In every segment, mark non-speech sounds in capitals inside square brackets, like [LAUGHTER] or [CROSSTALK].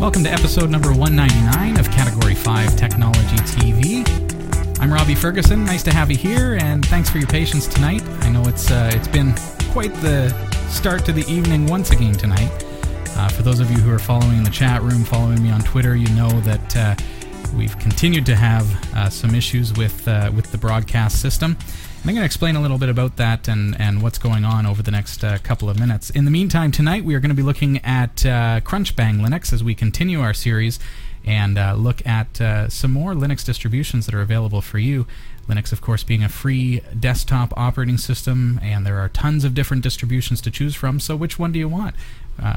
Welcome to episode number 199 of Category 5 Technology TV. I'm Robbie Ferguson. Nice to have you here, and thanks for your patience tonight. I know it's uh, it's been quite the start to the evening once again tonight. Uh, for those of you who are following in the chat room, following me on Twitter, you know that uh, we've continued to have uh, some issues with uh, with the broadcast system. And I'm going to explain a little bit about that and, and what's going on over the next uh, couple of minutes. In the meantime, tonight we are going to be looking at uh, Crunchbang Linux as we continue our series and uh, look at uh, some more Linux distributions that are available for you. Linux, of course, being a free desktop operating system, and there are tons of different distributions to choose from. So, which one do you want?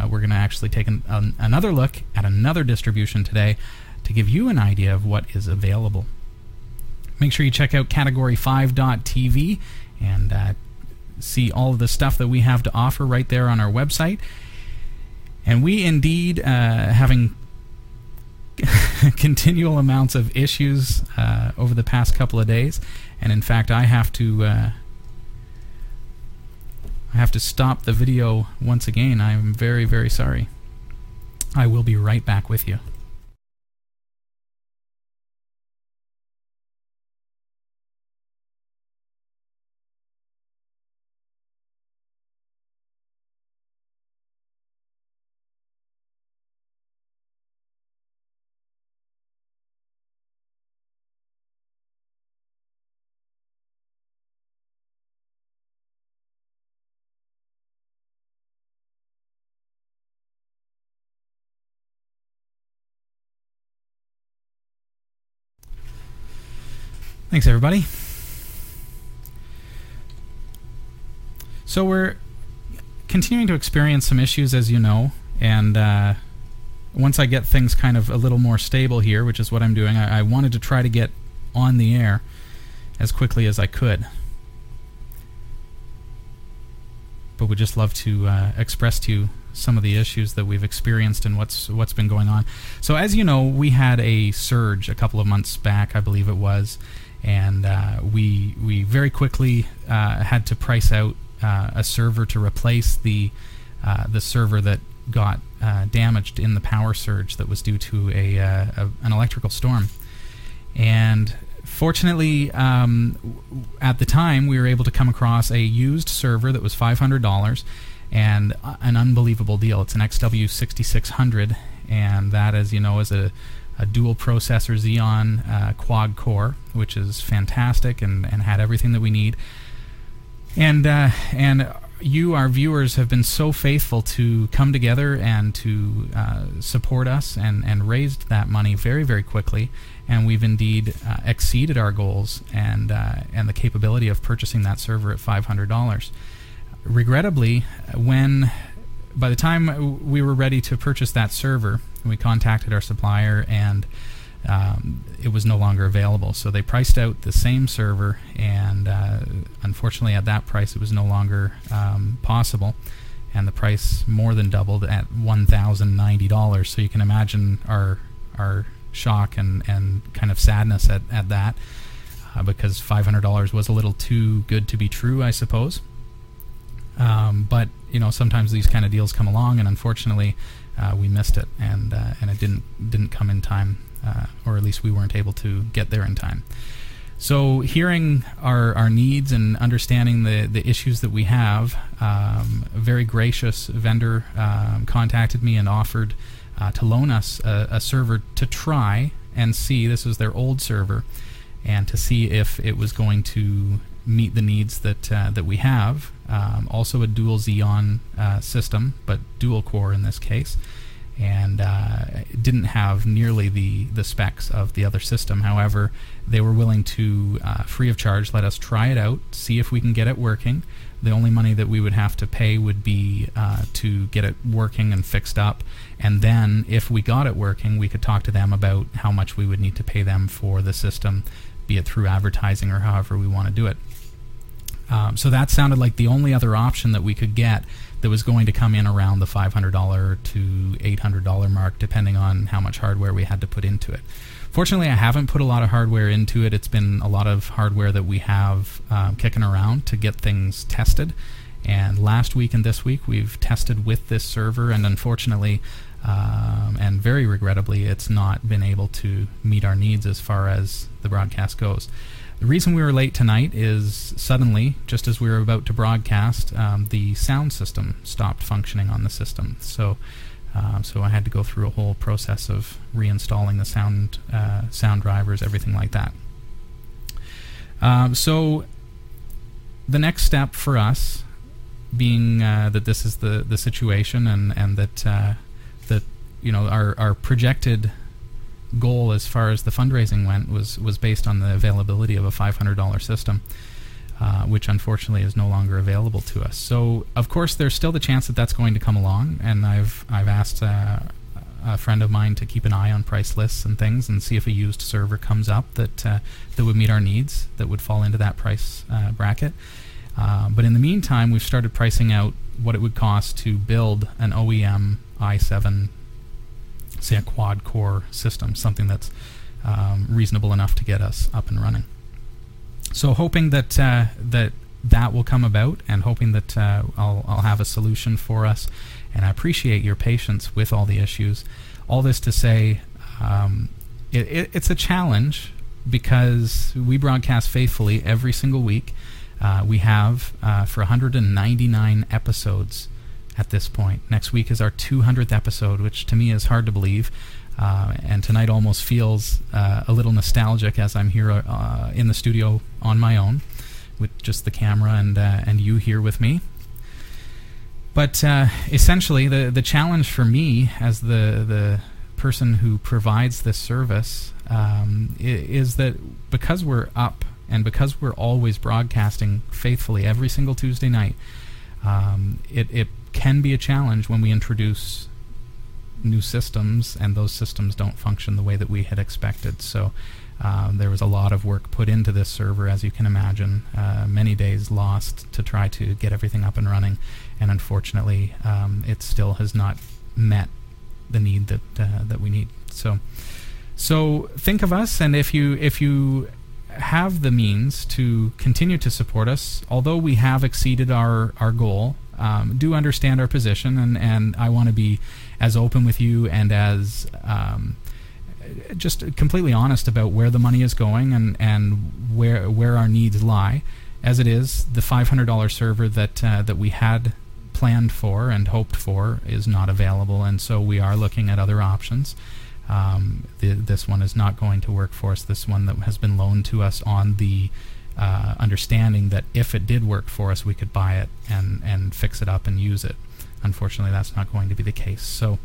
We're going to actually take an, an, another look at another distribution today to give you an idea of what is available. Make sure you check out category5.tv and uh, see all of the stuff that we have to offer right there on our website. And we indeed, uh, having [LAUGHS] continual amounts of issues uh, over the past couple of days, and in fact, I have to. Uh, I have to stop the video once again. I'm very, very sorry. I will be right back with you. Thanks, everybody. So we're continuing to experience some issues, as you know, and uh, once I get things kind of a little more stable here, which is what I'm doing, I, I wanted to try to get on the air as quickly as I could. But would just love to uh, express to you some of the issues that we've experienced and what's what's been going on. So as you know, we had a surge a couple of months back, I believe it was, and uh, we we very quickly uh, had to price out uh, a server to replace the uh, the server that got uh, damaged in the power surge that was due to a, uh, a an electrical storm. And fortunately, um, at the time, we were able to come across a used server that was five hundred dollars and an unbelievable deal. It's an XW6600, and that, as you know, is a a dual processor Xeon uh, quad core, which is fantastic and, and had everything that we need. And uh, and you, our viewers, have been so faithful to come together and to uh, support us and, and raised that money very, very quickly. And we've indeed uh, exceeded our goals and, uh, and the capability of purchasing that server at $500. Regrettably, when by the time we were ready to purchase that server, we contacted our supplier and um, it was no longer available. So they priced out the same server, and uh, unfortunately, at that price, it was no longer um, possible. And the price more than doubled at one thousand ninety dollars. So you can imagine our our shock and, and kind of sadness at, at that, uh, because five hundred dollars was a little too good to be true, I suppose. Um, but you know, sometimes these kind of deals come along, and unfortunately, uh, we missed it, and uh, and it didn't didn't come in time, uh, or at least we weren't able to get there in time. So, hearing our, our needs and understanding the, the issues that we have, um, a very gracious vendor um, contacted me and offered uh, to loan us a, a server to try and see. This is their old server, and to see if it was going to meet the needs that uh, that we have. Um, also, a dual Xeon uh, system, but dual core in this case, and uh, didn't have nearly the the specs of the other system. However, they were willing to uh, free of charge let us try it out, see if we can get it working. The only money that we would have to pay would be uh, to get it working and fixed up, and then if we got it working, we could talk to them about how much we would need to pay them for the system be it through advertising or however we want to do it. Um, so that sounded like the only other option that we could get that was going to come in around the $500 to $800 mark, depending on how much hardware we had to put into it. Fortunately, I haven't put a lot of hardware into it. It's been a lot of hardware that we have um, kicking around to get things tested. And last week and this week, we've tested with this server, and unfortunately, um, and very regrettably, it's not been able to meet our needs as far as the broadcast goes. The reason we were late tonight is suddenly, just as we were about to broadcast, um, the sound system stopped functioning on the system. So, uh, so I had to go through a whole process of reinstalling the sound uh, sound drivers, everything like that. Um, so, the next step for us, being uh, that this is the the situation, and and that uh, that you know our our projected goal as far as the fundraising went was was based on the availability of a $500 system, uh, which unfortunately is no longer available to us. So of course there's still the chance that that's going to come along, and I've I've asked uh, a friend of mine to keep an eye on price lists and things and see if a used server comes up that uh, that would meet our needs that would fall into that price uh, bracket. Uh, but in the meantime, we've started pricing out what it would cost to build an OEM i7 say a quad core system, something that's um, reasonable enough to get us up and running. So hoping that uh, that that will come about, and hoping that uh, I'll, I'll have a solution for us. And I appreciate your patience with all the issues. All this to say, um, it, it, it's a challenge because we broadcast faithfully every single week. Uh, we have uh, for 199 episodes at this point. Next week is our 200th episode, which to me is hard to believe. Uh, and tonight almost feels uh, a little nostalgic as I'm here uh, in the studio on my own with just the camera and, uh, and you here with me. But uh, essentially, the, the challenge for me as the, the person who provides this service um, is that because we're up and because we're always broadcasting faithfully every single Tuesday night, um, it, it can be a challenge when we introduce new systems and those systems don't function the way that we had expected. So uh, there was a lot of work put into this server, as you can imagine. Uh, many days lost to try to get everything up and running, and unfortunately, um, it still has not met the need that uh, that we need. So, so think of us, and if you if you have the means to continue to support us, although we have exceeded our our goal um, do understand our position, and, and I want to be as open with you and as um, just completely honest about where the money is going and, and where where our needs lie. As it is, the $500 server that uh, that we had planned for and hoped for is not available, and so we are looking at other options. Um, the, this one is not going to work for us. This one that has been loaned to us on the uh, understanding that if it did work for us, we could buy it and, and fix it up and use it. Unfortunately, that's not going to be the case. So,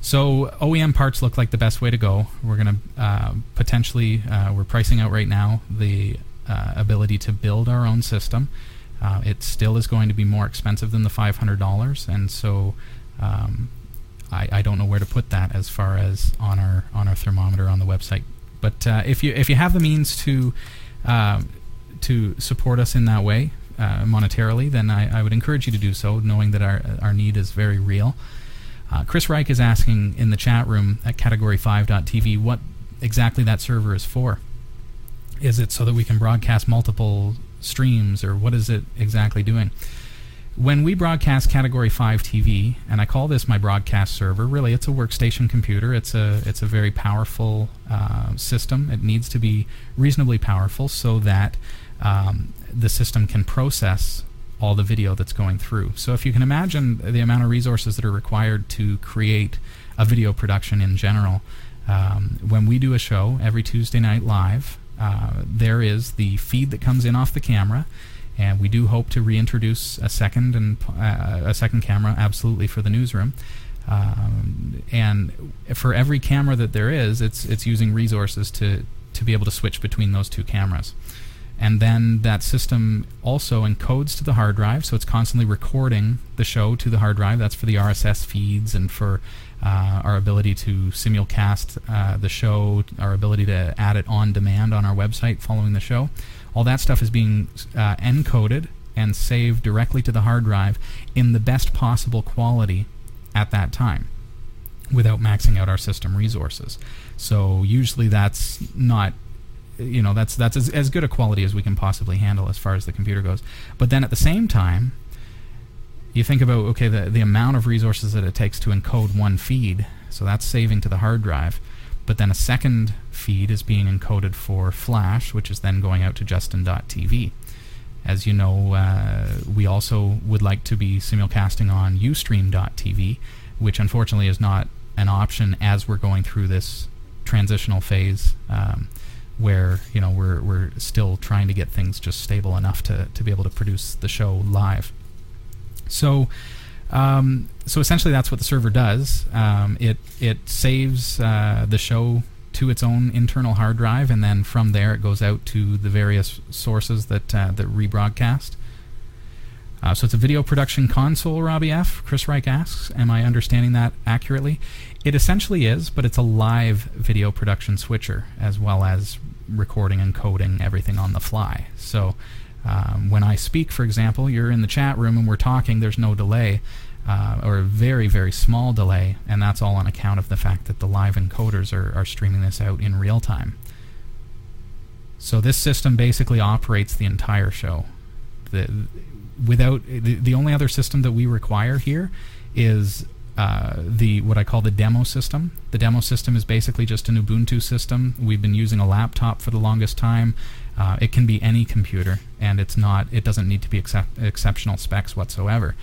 so OEM parts look like the best way to go. We're going to uh, potentially uh, we're pricing out right now the uh, ability to build our own system. Uh, it still is going to be more expensive than the five hundred dollars, and so um, I, I don't know where to put that as far as on our on our thermometer on the website. But if you if you have the means to um, to support us in that way uh, monetarily, then I, I, would encourage you to do so, knowing that our our need is very real. Uh, Chris Reich is asking in the chat room at category5.tv what exactly that server is for. Is it so that we can broadcast multiple streams, or what is it exactly doing? When we broadcast category 5 TV and I call this my broadcast server really it's a workstation computer. It's a it's a very powerful uh, system. It needs to be reasonably powerful so that um, the system can process all the video that's going through. So if you can imagine the amount of resources that are required to create a video production in general um, when we do a show every Tuesday night live uh, there is the feed that comes in off the camera and we do hope to reintroduce a second and uh, a second camera absolutely for the newsroom. Um, and for every camera that there is, it's it's using resources to to be able to switch between those two cameras. and then that system also encodes to the hard drive, so it's constantly recording the show to the hard drive. That's for the RSS feeds and for uh, our ability to simulcast uh, the show, our ability to add it on demand on our website following the show. All that stuff is being uh, encoded and saved directly to the hard drive in the best possible quality at that time without maxing out our system resources. So usually that's not you know that's that's as, as good a quality as we can possibly handle as far as the computer goes. But then at the same time, you think about okay the the amount of resources that it takes to encode one feed. So that's saving to the hard drive. But then a second feed is being encoded for Flash, which is then going out to Justin.tv. As you know, uh, we also would like to be simulcasting on Ustream.tv, which unfortunately is not an option as we're going through this transitional phase. Um, where you know we're we're still trying to get things just stable enough to to be able to produce the show live. So. Um, so essentially, that's what the server does. Um, it it saves uh, the show to its own internal hard drive, and then from there it goes out to the various sources that uh, that rebroadcast. Uh, so it's a video production console, Robbie F. Chris Reich asks, Am I understanding that accurately? It essentially is, but it's a live video production switcher as well as recording and coding everything on the fly. So um, when I speak, for example, you're in the chat room and we're talking, there's no delay. Uh, or a very, very small delay, and that's all on account of the fact that the live encoders are, are streaming this out in real time. So this system basically operates the entire show. The, without the, the only other system that we require here is uh, the what I call the demo system. The demo system is basically just an Ubuntu system. We've been using a laptop for the longest time. Uh, it can be any computer, and it's not. It doesn't need to be excep- exceptional specs whatsoever.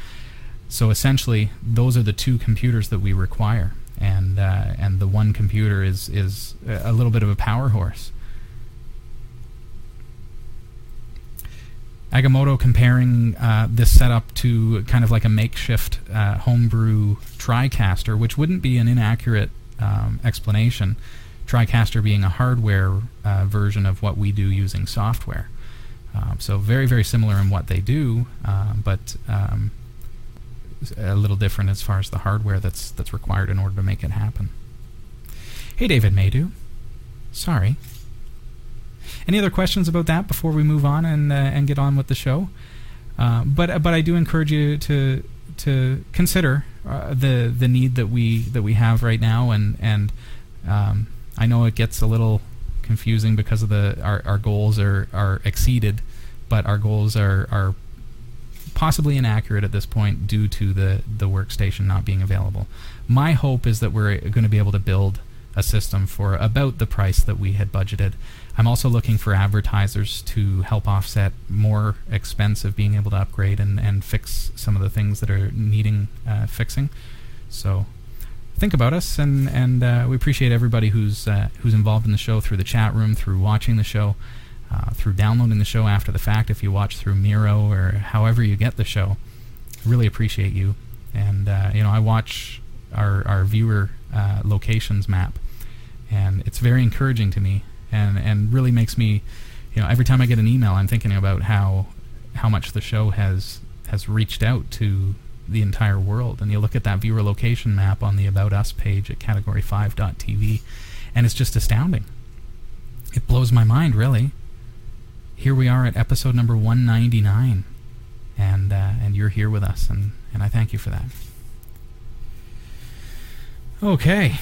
So essentially, those are the two computers that we require, and uh, and the one computer is is a little bit of a power horse. Agamotto comparing uh, this setup to kind of like a makeshift uh, homebrew TriCaster, which wouldn't be an inaccurate um, explanation. TriCaster being a hardware uh, version of what we do using software. Um, so very, very similar in what they do, um, but um, a little different as far as the hardware that's that's required in order to make it happen. Hey, David Maydew. Sorry, any other questions about that before we move on and uh, and get on with the show? Uh, but but I do encourage you to to consider uh, the the need that we that we have right now, and and um, I know it gets a little confusing because of the our, our goals are are exceeded, but our goals are are possibly inaccurate at this point due to the the workstation not being available. My hope is that we're going to be able to build a system for about the price that we had budgeted I'm also looking for advertisers to help offset more expense of being able to upgrade and, and fix some of the things that are needing uh, fixing. So think about us, and and uh, we appreciate everybody who's uh, who's involved in the show through the chat room, through watching the show, uh, through downloading the show after the fact. If you watch through Miro or however you get the show, really appreciate you. And uh, you know, I watch our our viewer uh, locations map, and it's very encouraging to me and and really makes me, you know, every time I get an email, I'm thinking about how how much the show has has reached out to the entire world. And you look at that viewer location map on the About Us page at category5.tv, and it's just astounding. It blows my mind, really. Here we are at episode number 199, and uh, and you're here with us, and, and I thank you for that. Okay.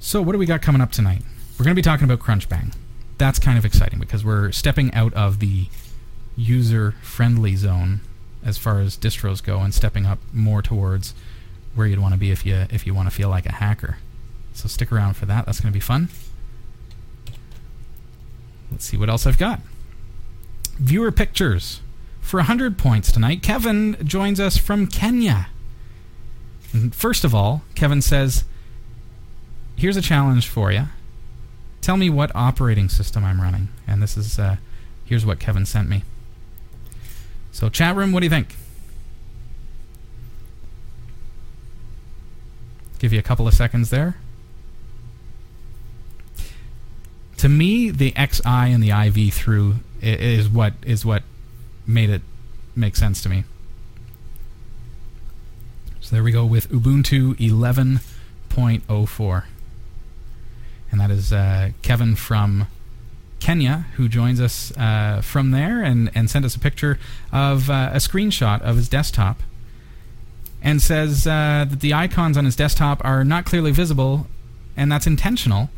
So, what do we got coming up tonight? we're going to be talking about Crunchbang. That's kind of exciting because we're stepping out of the user friendly zone as far as distros go and stepping up more towards where you'd want to be if you if you want to feel like a hacker. So stick around for that. That's going to be fun. Let's see what else I've got. Viewer pictures. For 100 points tonight, Kevin joins us from Kenya. And first of all, Kevin says, Here's a challenge for you tell me what operating system I'm running. And this is, uh, here's what Kevin sent me. So, chat room, what do you think? Give you a couple of seconds there. To me, the XI and the IV through is what is what made it make sense to me. So there we go with Ubuntu 11.04. And that is uh, Kevin from Kenya who joins us uh, from there and, and sent us a picture of uh, a screenshot of his desktop and says uh, that the icons on his desktop are not clearly visible and that's intentional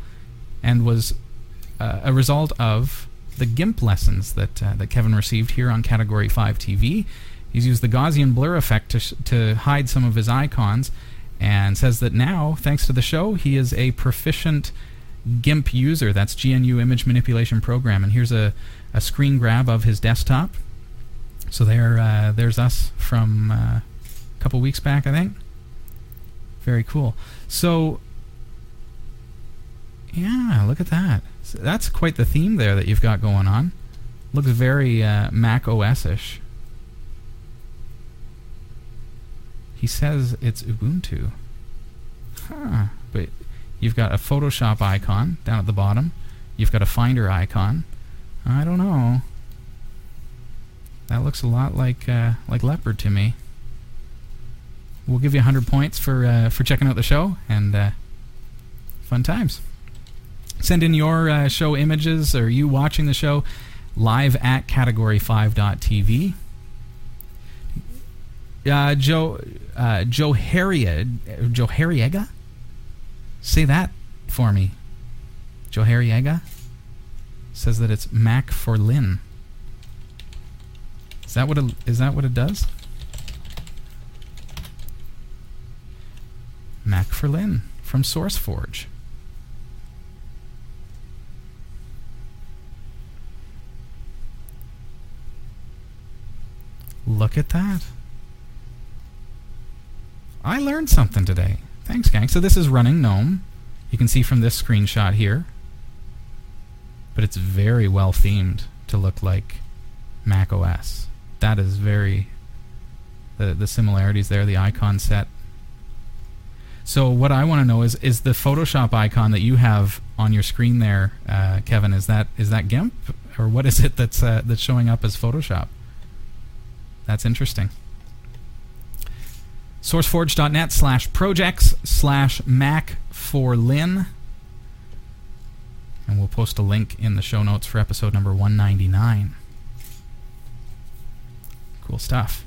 and was uh, a result of the GIMP lessons that, uh, that Kevin received here on Category 5 TV. He's used the Gaussian blur effect to, sh- to hide some of his icons and says that now, thanks to the show, he is a proficient GIMP user. That's GNU Image Manipulation Program. And here's a, a screen grab of his desktop. So there, uh, there's us from uh, a couple weeks back, I think. Very cool. So, yeah, look at that. So that's quite the theme there that you've got going on. Looks very uh, Mac OS ish. He says it's Ubuntu. Huh. But you've got a Photoshop icon down at the bottom. You've got a Finder icon. I don't know. That looks a lot like uh, like Leopard to me. We'll give you 100 points for uh, for checking out the show and uh, fun times. Send in your uh, show images or you watching the show live at category5.tv. Uh, Joe uh, Joe Harriega, Joe Harriega? Say that for me. Joe Harriega says that it's Mac for Lin. Is that what it, is that what it does? Mac for Lin from SourceForge. Look at that. I learned something today. Thanks, gang. So this is running GNOME. You can see from this screenshot here. But it's very well themed to look like Mac OS. That is very the the similarities there, the icon set. So what I want to know is is the Photoshop icon that you have on your screen there, uh, Kevin, is that is that GIMP or what is it that's uh, that's showing up as Photoshop? That's interesting. SourceForge.net slash projects slash Mac for Lin. And we'll post a link in the show notes for episode number 199. Cool stuff.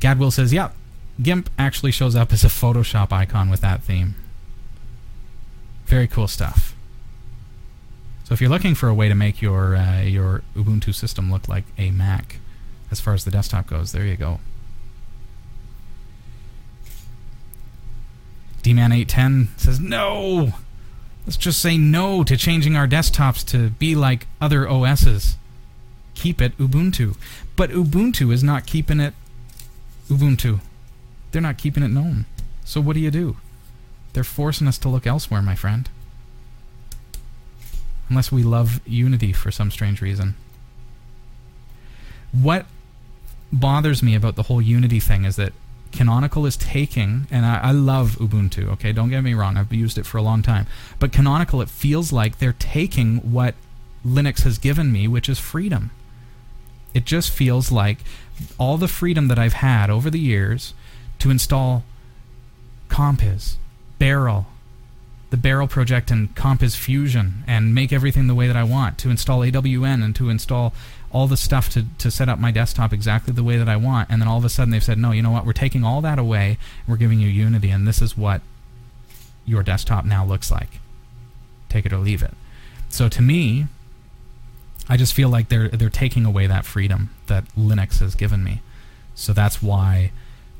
Gadwill says, yep, GIMP actually shows up as a Photoshop icon with that theme. Very cool stuff. So if you're looking for a way to make your uh, your Ubuntu system look like a Mac, as far as the desktop goes, there you go. DMan810 says, no! Let's just say no to changing our desktops to be like other OSs. Keep it Ubuntu. But Ubuntu is not keeping it Ubuntu. They're not keeping it GNOME. So what do you do? They're forcing us to look elsewhere, my friend. Unless we love Unity for some strange reason. What bothers me about the whole Unity thing is that Canonical is taking, and I, I, love Ubuntu, okay, don't get me wrong, I've used it for a long time. But Canonical, it feels like they're taking what Linux has given me, which is freedom. It just feels like all the freedom that I've had over the years to install Compiz, Beryl, the Beryl project and Compiz Fusion, and make everything the way that I want, to install AWN and to install all the stuff to, to set up my desktop exactly the way that I want. And then all of a sudden they've said, no, you know what? We're taking all that away. We're giving you Unity, and this is what your desktop now looks like. Take it or leave it. So to me, I just feel like they're they're taking away that freedom that Linux has given me. So that's why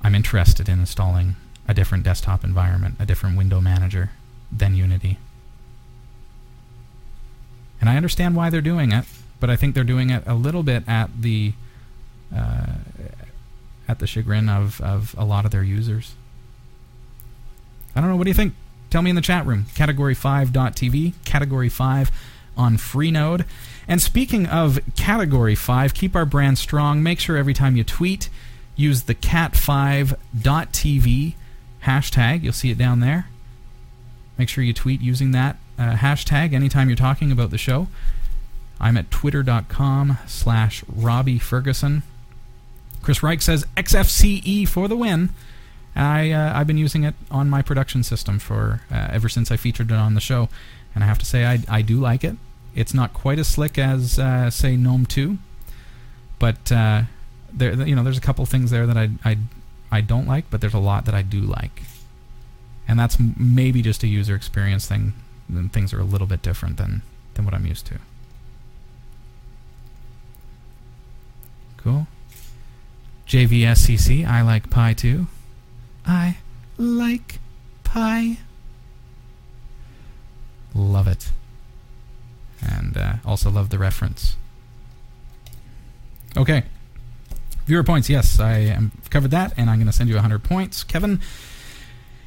I'm interested in installing a different desktop environment, a different window manager than Unity. And I understand why they're doing it but I think they're doing it a little bit at the uh, at the chagrin of, of a lot of their users. I don't know. What do you think? Tell me in the chat room. Category5.tv, Category 5 on Freenode. And speaking of Category 5, keep our brand strong. Make sure every time you tweet, use the cat5.tv hashtag. You'll see it down there. Make sure you tweet using that uh, hashtag anytime you're talking about the show. I'm at twitter.com slash Robbie Ferguson. Chris Reich says XFCE for the win. I, uh, I've been using it on my production system for uh, ever since I featured it on the show, and I have to say I, I do like it. It's not quite as slick as uh, say GNOME 2, but uh, there you know there's a couple things there that I, I I don't like, but there's a lot that I do like, and that's maybe just a user experience thing. Things are a little bit different than than what I'm used to. Cool. JVSCC, I like pie too. I like pie. Love it. And uh, also love the reference. Okay. Viewer points, yes, I am covered that, and I'm going to send you 100 points. Kevin,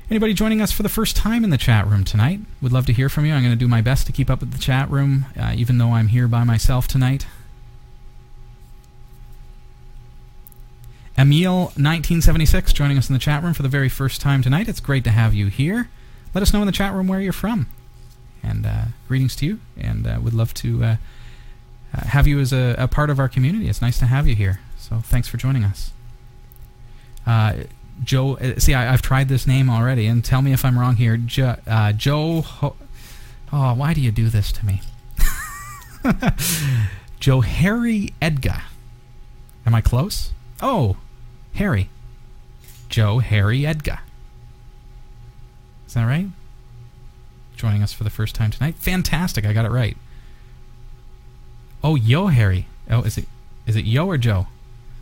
anybody joining us for the first time in the chat room tonight? Would love to hear from you. I'm going to do my best to keep up with the chat room, uh, even though I'm here by myself tonight. Emil1976 joining us in the chat room for the very first time tonight. It's great to have you here. Let us know in the chat room where you're from. And uh, greetings to you, and uh, would love to uh, uh, have you as a, a, part of our community. It's nice to have you here. So thanks for joining us. Uh, Joe, uh, see, I, have tried this name already, and tell me if I'm wrong here. Jo, Joe, Ho- oh, why do you do this to me? [LAUGHS] Joe Harry Edgar. Am I close? Oh, Harry. Joe Harry Edgar. Is that right? Joining us for the first time tonight. Fantastic, I got it right. Oh, Yo Harry. Oh, is it is it Yo or Joe?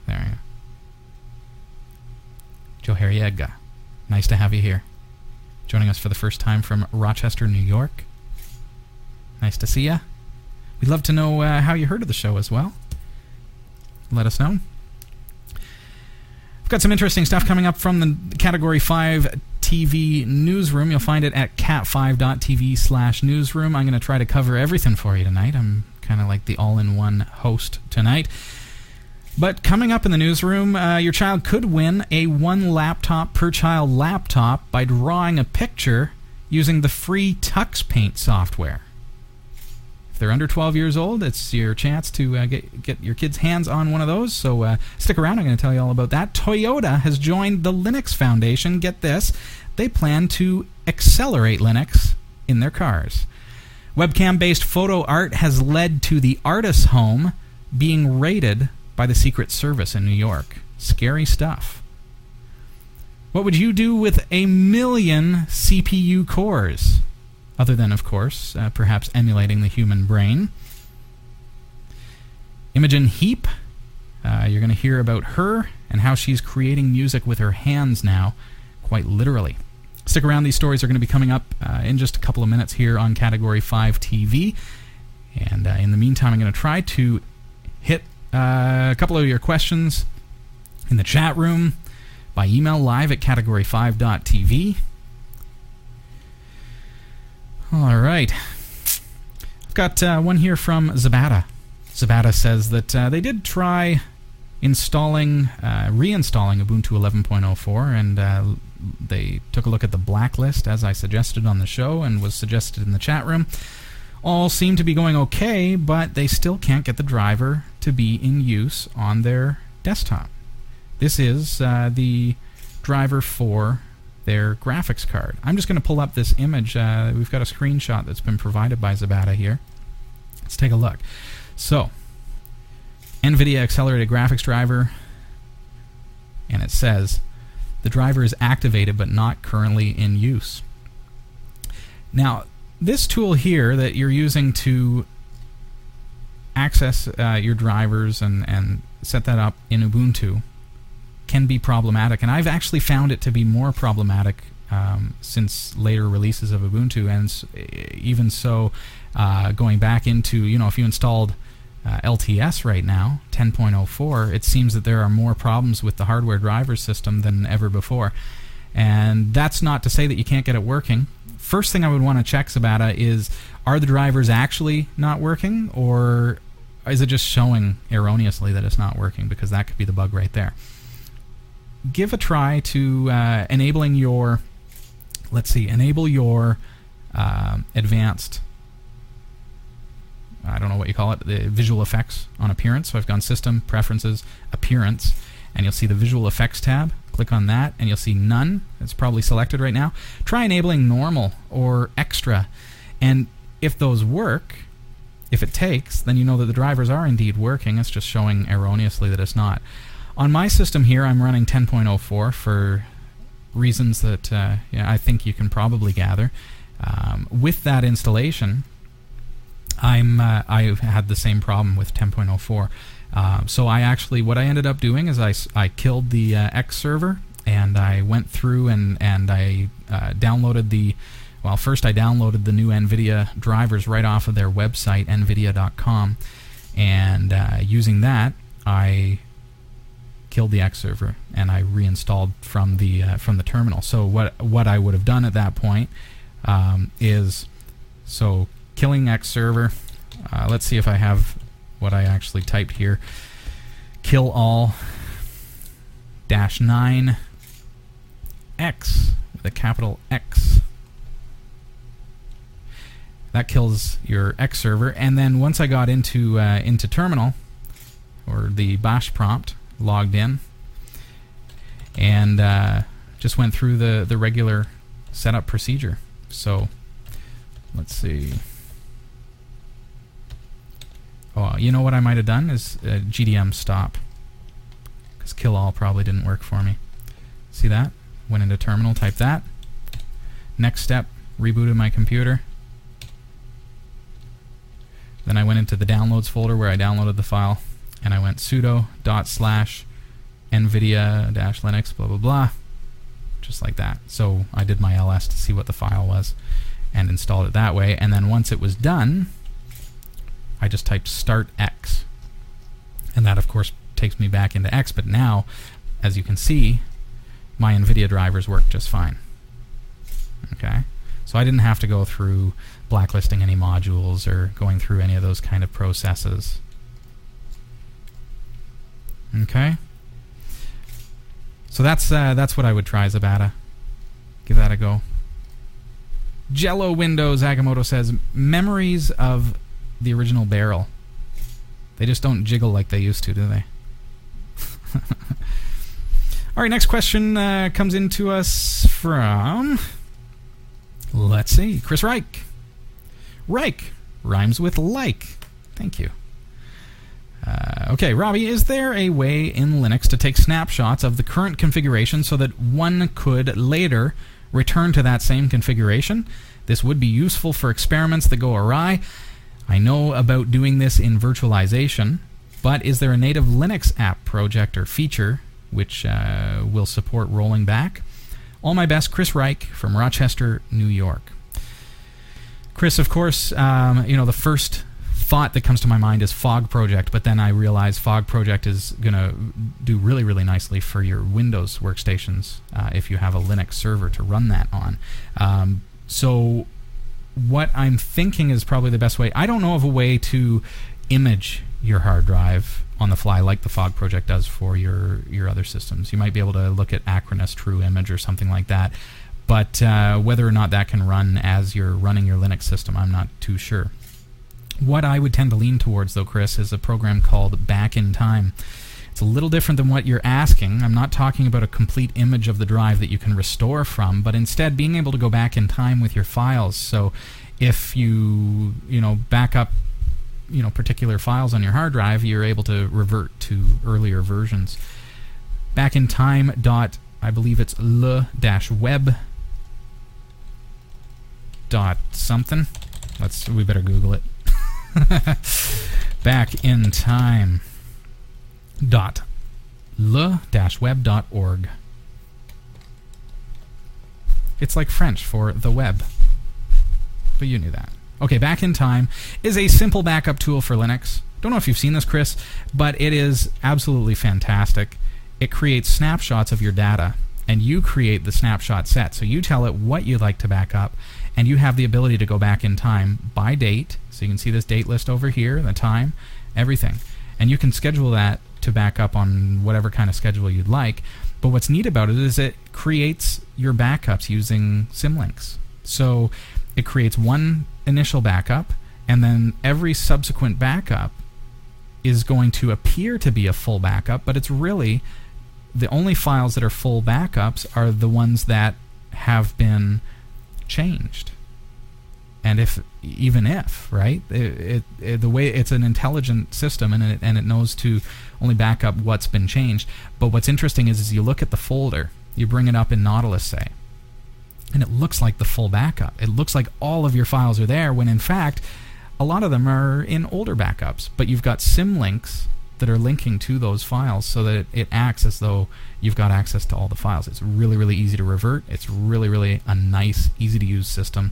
There you go. Joe Harry Edgar. Nice to have you here. Joining us for the first time from Rochester, New York. Nice to see you. We'd love to know uh, how you heard of the show as well. Let us know. We've got some interesting stuff coming up from the Category 5 TV newsroom. You'll find it at cat5.tv slash newsroom. I'm going to try to cover everything for you tonight. I'm kind of like the all in one host tonight. But coming up in the newsroom, uh, your child could win a one laptop per child laptop by drawing a picture using the free Tux Paint software. If they're under 12 years old, it's your chance to uh, get get your kids' hands on one of those. So uh, stick around. I'm going to tell you all about that. Toyota has joined the Linux Foundation. Get this, they plan to accelerate Linux in their cars. Webcam-based photo art has led to the artist's home being raided by the Secret Service in New York. Scary stuff. What would you do with a million CPU cores? Other than, of course, uh, perhaps emulating the human brain. Imogen Heap, uh, you're going to hear about her and how she's creating music with her hands now, quite literally. Stick around, these stories are going to be coming up uh, in just a couple of minutes here on Category 5 TV. And uh, in the meantime, I'm going to try to hit uh, a couple of your questions in the chat room by email live at category5.tv. All right. I've got uh, one here from Zabata. Zabata says that uh, they did try installing, uh, reinstalling Ubuntu 11.04, and uh, they took a look at the blacklist as I suggested on the show and was suggested in the chat room. All seem to be going okay, but they still can't get the driver to be in use on their desktop. This is uh, the driver for their graphics card. I'm just going to pull up this image. Uh, we've got a screenshot that's been provided by Zabata here. Let's take a look. So, NVIDIA accelerated graphics driver, and it says the driver is activated but not currently in use. Now, this tool here that you're using to access uh, your drivers and, and set that up in Ubuntu can be problematic, and I've actually found it to be more problematic um, since later releases of Ubuntu, and even so, uh, going back into you know if you installed uh, LTS right now, 10.04, it seems that there are more problems with the hardware driver system than ever before, and that's not to say that you can't get it working. First thing I would want to check, Zabata is are the drivers actually not working, or is it just showing erroneously that it's not working? Because that could be the bug right there give a try to uh, enabling your let's see enable your uh, advanced. I don't know what you call it, the visual effects on appearance. So I've gone System, Preferences, Appearance, and you'll see the Visual Effects tab. Click on that, and you'll see None. It's probably selected right now. Try enabling Normal or Extra, and if those work, if it takes, then you know that the drivers are indeed working. It's just showing erroneously that it's not. On my system here, I'm running 10.04 for reasons that uh, I think you can probably gather. Um, with that installation, I'm uh, I had the same problem with 10.04. Uh, so I actually what I ended up doing is I, I killed the uh, X server and I went through and and I uh, downloaded the well first I downloaded the new NVIDIA drivers right off of their website nvidia.com and uh, using that I killed the X server and I reinstalled from the uh, from the terminal. So what what I would have done at that point um, is so killing X server. Uh, let's see if I have what I actually typed here. Kill all dash nine X with a capital X. That kills your X server, and then once I got into uh, into terminal or the bash prompt, logged in, and uh, just went through the the regular setup procedure. So let's see. Oh, you know what I might have done is uh, GDM stop. Because kill all probably didn't work for me. See that? Went into terminal, type that. Next step, rebooted my computer. Then I went into the downloads folder where I downloaded the file, and I went sudo dot slash nvidia dash linux blah blah blah, just like that. So I did my ls to see what the file was, and installed it that way. And then once it was done, I just typed start X. And that, of course, takes me back into X. But now, as you can see, my NVIDIA drivers work just fine. Okay? So I didn't have to go through blacklisting any modules or going through any of those kind of processes. Okay? So that's uh, that's what I would try, Zabata. Give that a go. Jello Windows, Agamotto says, memories of the original Beryl. They just don't jiggle like they used to, do they? [LAUGHS] All right, next question uh, comes into us from. Let's see, Chris Reich. Reich rhymes with like. Thank you. Uh, okay, Robbie, is there a way in Linux to take snapshots of the current configuration so that one could later return to that same configuration? This would be useful for experiments that go awry. I know about doing this in virtualization, but is there a native Linux app project or feature which uh, will support rolling back? All my best, Chris Reich from Rochester, New York. Chris, of course, um, you know, the first thought that comes to my mind is Fog Project, but then I realize Fog Project is going to do really, really nicely for your Windows workstations uh, if you have a Linux server to run that on. Um, so what I'm thinking is probably the best way. I don't know of a way to image your hard drive on the fly like the Fog project does for your your other systems. You might be able to look at Acronis True Image or something like that. But uh, whether or not that can run as you're running your Linux system, I'm not too sure. What I would tend to lean towards, though, Chris, is a program called Back in Time. It's a little different than what you're asking. I'm not talking about a complete image of the drive that you can restore from, but instead being able to go back in time with your files. So if you, you know, back up you know particular files on your hard drive, you're able to revert to earlier versions. Back in time dot I believe it's le dash web dot something. Let's we better Google it. [LAUGHS] Back in time dot le-web.org. It's like French for the web. But you knew that. Okay, Back in Time is a simple backup tool for Linux. Don't know if you've seen this, Chris, but it is absolutely fantastic. It creates snapshots of your data, and you create the snapshot set. So you tell it what you'd like to back up, and you have the ability to go back in time by date. So you can see this date list over here, the time, everything. And you can schedule that to back up on whatever kind of schedule you'd like. But what's neat about it is it creates your backups using symlinks. So it creates one initial backup, and then every subsequent backup is going to appear to be a full backup, but it's really the only files that are full backups are the ones that have been changed. And if even if right, it, it, it, the way it's an intelligent system and it, and it knows to only back up what's been changed. But what's interesting is, is you look at the folder, you bring it up in Nautilus, say, and it looks like the full backup. It looks like all of your files are there when in fact a lot of them are in older backups, but you've got symlinks that are linking to those files so that it, acts as though you've got access to all the files. It's really, really easy to revert. It's really, really a nice, easy to use system.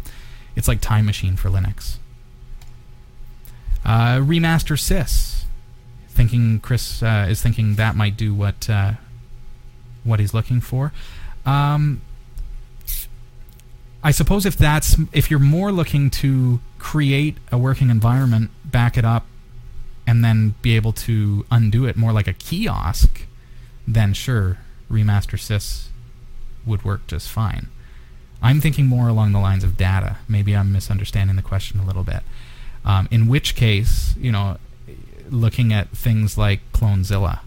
It's like Time Machine for Linux. Uh, Remastersys. Thinking Chris uh, is thinking that might do what uh, what he's looking for. Um, I suppose if that's if you're more looking to create a working environment, back it up, and then be able to undo it more like a kiosk, then sure, Remastersys would work just fine. I'm thinking more along the lines of data. Maybe I'm misunderstanding the question a little bit. Um, in which case, you know, looking at things like Clonezilla,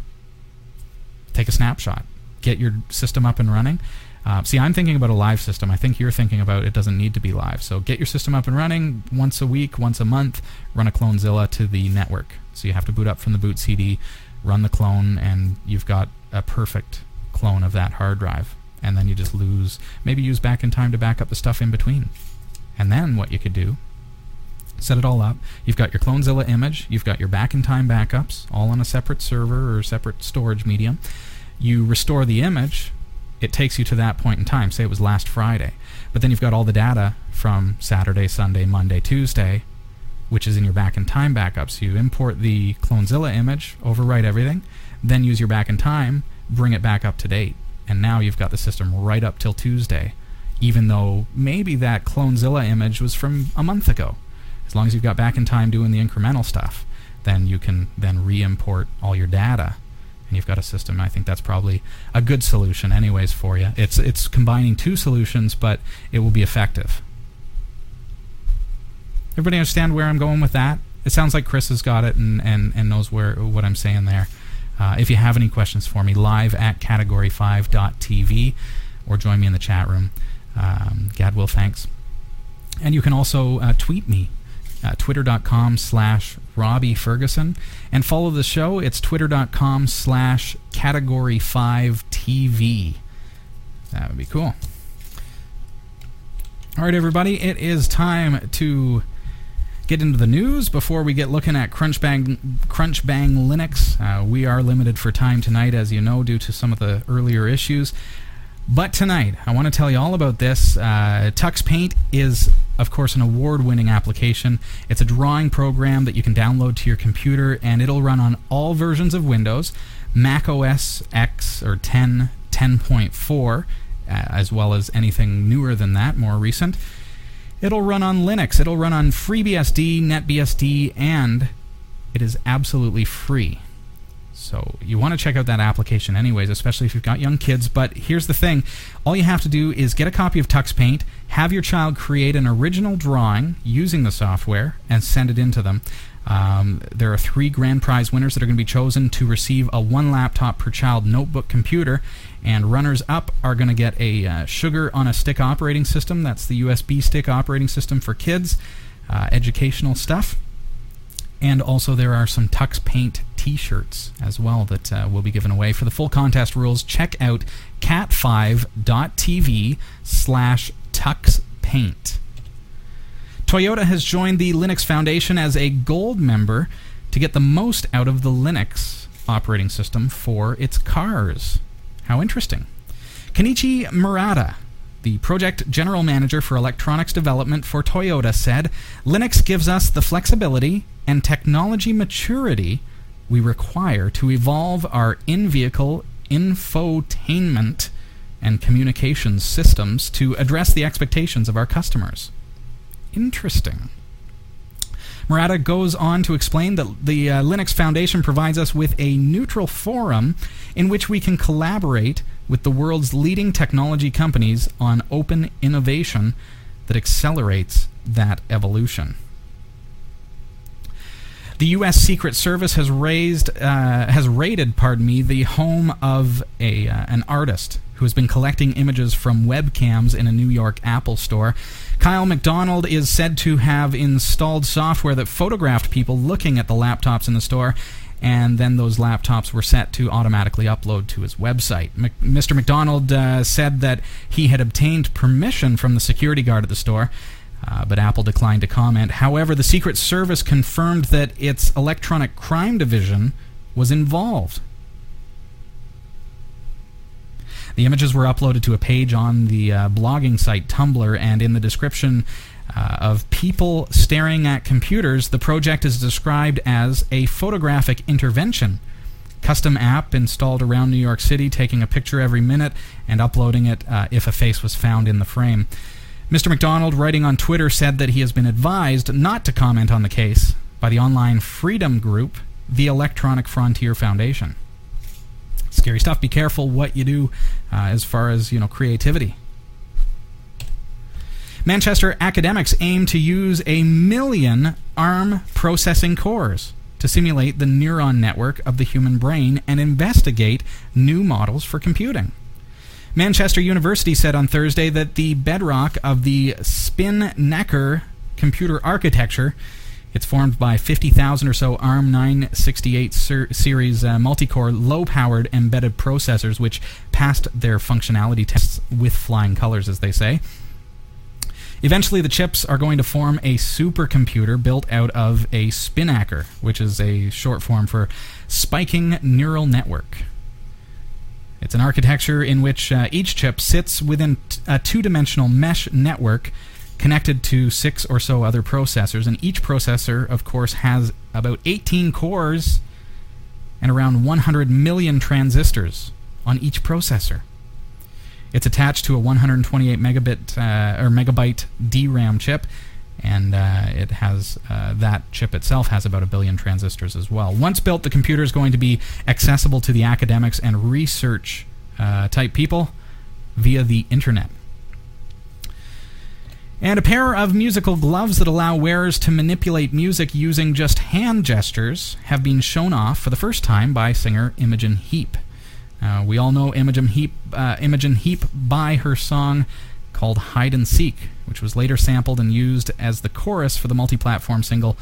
take a snapshot, get your system up and running, uh, see, I'm thinking about a live system. I think you're thinking about it doesn't need to be live. So get your system up and running once a week, once a month. Run a Clonezilla to the network. So you have to boot up from the boot CD, run the clone, and you've got a perfect clone of that hard drive. And then you just lose, maybe use back in time to back up the stuff in between. And then what you could do, set it all up. You've got your Clonezilla image, you've got your back in time backups, all on a separate server or separate storage medium. You restore the image it takes you to that point in time. Say it was last Friday. But then you've got all the data from Saturday, Sunday, Monday, Tuesday, which is in your back in time backup. So you import the Clonezilla image, overwrite everything, then use your back in time, bring it back up to date. And now you've got the system right up till Tuesday, even though maybe that Clonezilla image was from a month ago. As long as you've got back in time doing the incremental stuff, then you can then re-import all your data and you've got a system. I think that's probably a good solution, anyways, for you. It's it's combining two solutions, but it will be effective. Everybody understand where I'm going with that? It sounds like Chris has got it and, and, and knows where what I'm saying there. Uh, if you have any questions for me, live at category5.tv or join me in the chat room. Um, Gadwill, thanks. And you can also uh, tweet me uh, twitter.com slash Robbie Ferguson. And follow the show. It's twitter.com slash category 5 TV. That would be cool. All right, everybody, it is time to get into the news before we get looking at Crunchbang, Crunchbang Linux. Uh, we are limited for time tonight, as you know, due to some of the earlier issues. But tonight, I want to tell you all about this. Uh, Tux Paint is, of course, an award winning application. It's a drawing program that you can download to your computer, and it'll run on all versions of Windows, Mac OS X or 10, 10.4, uh, as well as anything newer than that, more recent. It'll run on Linux, it'll run on FreeBSD, NetBSD, and it is absolutely free. So you want to check out that application anyways, especially if you've got young kids. But here's the thing all you have to do is get a copy of Tux Paint, have your child create an original drawing using the software, and send it in to them. Um, there are three grand prize winners that are going to be chosen to receive a one laptop per child notebook computer, and runners up are going to get a uh, Sugar on a Stick operating system. That's the USB stick operating system for kids, uh, educational stuff. And also, there are some Tux Paint t shirts as well that uh, will be given away. For the full contest rules, check out cat5.tv slash tuxpaint. Toyota has joined the Linux Foundation as a gold member to get the most out of the Linux operating system for its cars. How interesting. Kenichi Murata the project general manager for electronics development for Toyota said Linux gives us the flexibility and technology maturity we require to evolve our in vehicle infotainment and communications systems to address the expectations of our customers. Interesting. Murata goes on to explain that the uh, Linux Foundation provides us with a neutral forum in which we can collaborate with the world's leading technology companies on open innovation that accelerates that evolution. The U.S. Secret Service has raised, uh, has raided, pardon me, the home of a uh, an artist who has been collecting images from webcams in a New York Apple store. Kyle McDonald is said to have installed software that photographed people looking at the laptops in the store, and then those laptops were set to automatically upload to his website. Mr. McDonald uh, said that he had obtained permission from the security guard at the store uh, but Apple declined to comment. However, the Secret Service confirmed that its electronic crime division was involved. The images were uploaded to a page on the uh, blogging site Tumblr, and in the description uh, of people staring at computers, the project is described as a photographic intervention. Custom app installed around New York City, taking a picture every minute and uploading it uh, if a face was found in the frame. Mr. McDonald, writing on Twitter, said that he has been advised not to comment on the case by the online freedom group, the Electronic Frontier Foundation. Scary stuff. Be careful what you do uh, as far as you know creativity. Manchester academics aim to use a million ARM processing cores to simulate the neuron network of the human brain and investigate new models for computing. Manchester University said on Thursday that the bedrock of the Spinnaker computer architecture it's formed by 50,000 or so ARM 968 ser- series uh, multi-core low-powered embedded processors which passed their functionality tests with flying colors as they say. Eventually the chips are going to form a supercomputer built out of a Spinnaker, which is a short form for spiking neural network. It's an architecture in which uh, each chip sits within t- a two dimensional mesh network connected to six or so other processors. And each processor, of course, has about 18 cores and around 100 million transistors on each processor. It's attached to a 128 megabit uh, or megabyte DRAM chip and uh, it has uh, that chip itself has about a billion transistors as well. Once built, the computer is going to be accessible to the academics and research uh, type people via the internet. And a pair of musical gloves that allow wearers to manipulate music using just hand gestures have been shown off for the first time by singer Imogen Heap. Uh, we all know Imogen Heap, uh, Imogen Heap by her song called Hide and Seek, which was later sampled and used as the chorus for the multi platform single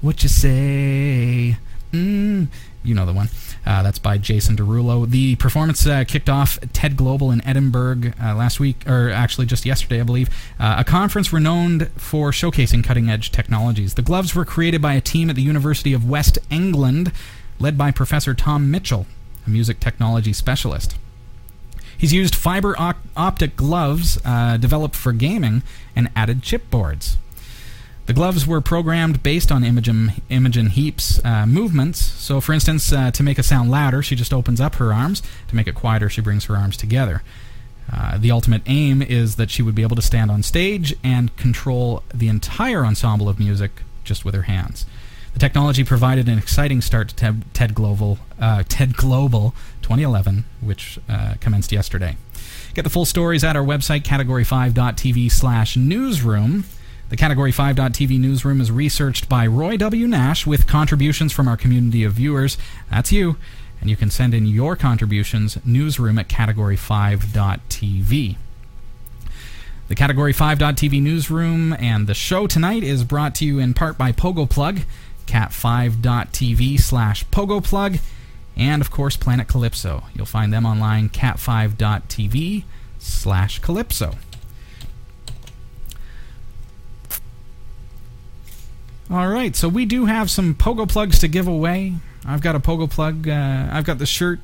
What You Say? Mm. You know the one. Uh, that's by Jason Derulo. The performance uh, kicked off TED Global in Edinburgh uh, last week, or actually just yesterday, I believe, uh, a conference renowned for showcasing cutting edge technologies. The gloves were created by a team at the University of West England, led by Professor Tom Mitchell, a music technology specialist. He's used fiber optic gloves uh, developed for gaming and added chipboards. The gloves were programmed based on Imogen, Imogen Heap's uh, movements. So, for instance, uh, to make a sound louder, she just opens up her arms. To make it quieter, she brings her arms together. Uh, the ultimate aim is that she would be able to stand on stage and control the entire ensemble of music just with her hands. The technology provided an exciting start to TED, TED Global, uh, TED Global 2011, which uh, commenced yesterday. Get the full stories at our website, category5.tv slash newsroom. The Category 5.tv newsroom is researched by Roy W. Nash with contributions from our community of viewers. That's you. And you can send in your contributions, newsroom at category5.tv. The Category 5.tv newsroom and the show tonight is brought to you in part by Pogo Plug cat5.tv slash pogoplug, and of course Planet Calypso. You'll find them online, cat5.tv slash calypso. All right, so we do have some pogo plugs to give away. I've got a pogo plug. Uh, I've got the shirt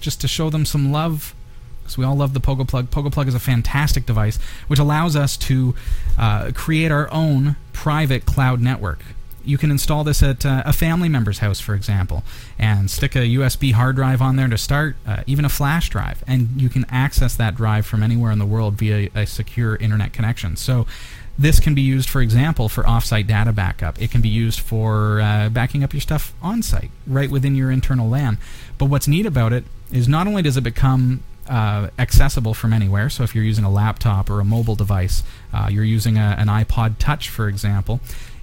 just to show them some love because we all love the Pogo Plug. Pogo Plug is a fantastic device which allows us to uh, create our own private cloud network you can install this at uh, a family member's house, for example, and stick a USB hard drive on there to start, uh, even a flash drive, and you can access that drive from anywhere in the world via a secure internet connection. So, this can be used, for example, for offsite data backup. It can be used for uh, backing up your stuff on site, right within your internal LAN. But what's neat about it is not only does it become uh, accessible from anywhere. So if you're using a laptop or a mobile device, uh, you're using a, an iPod Touch, for example,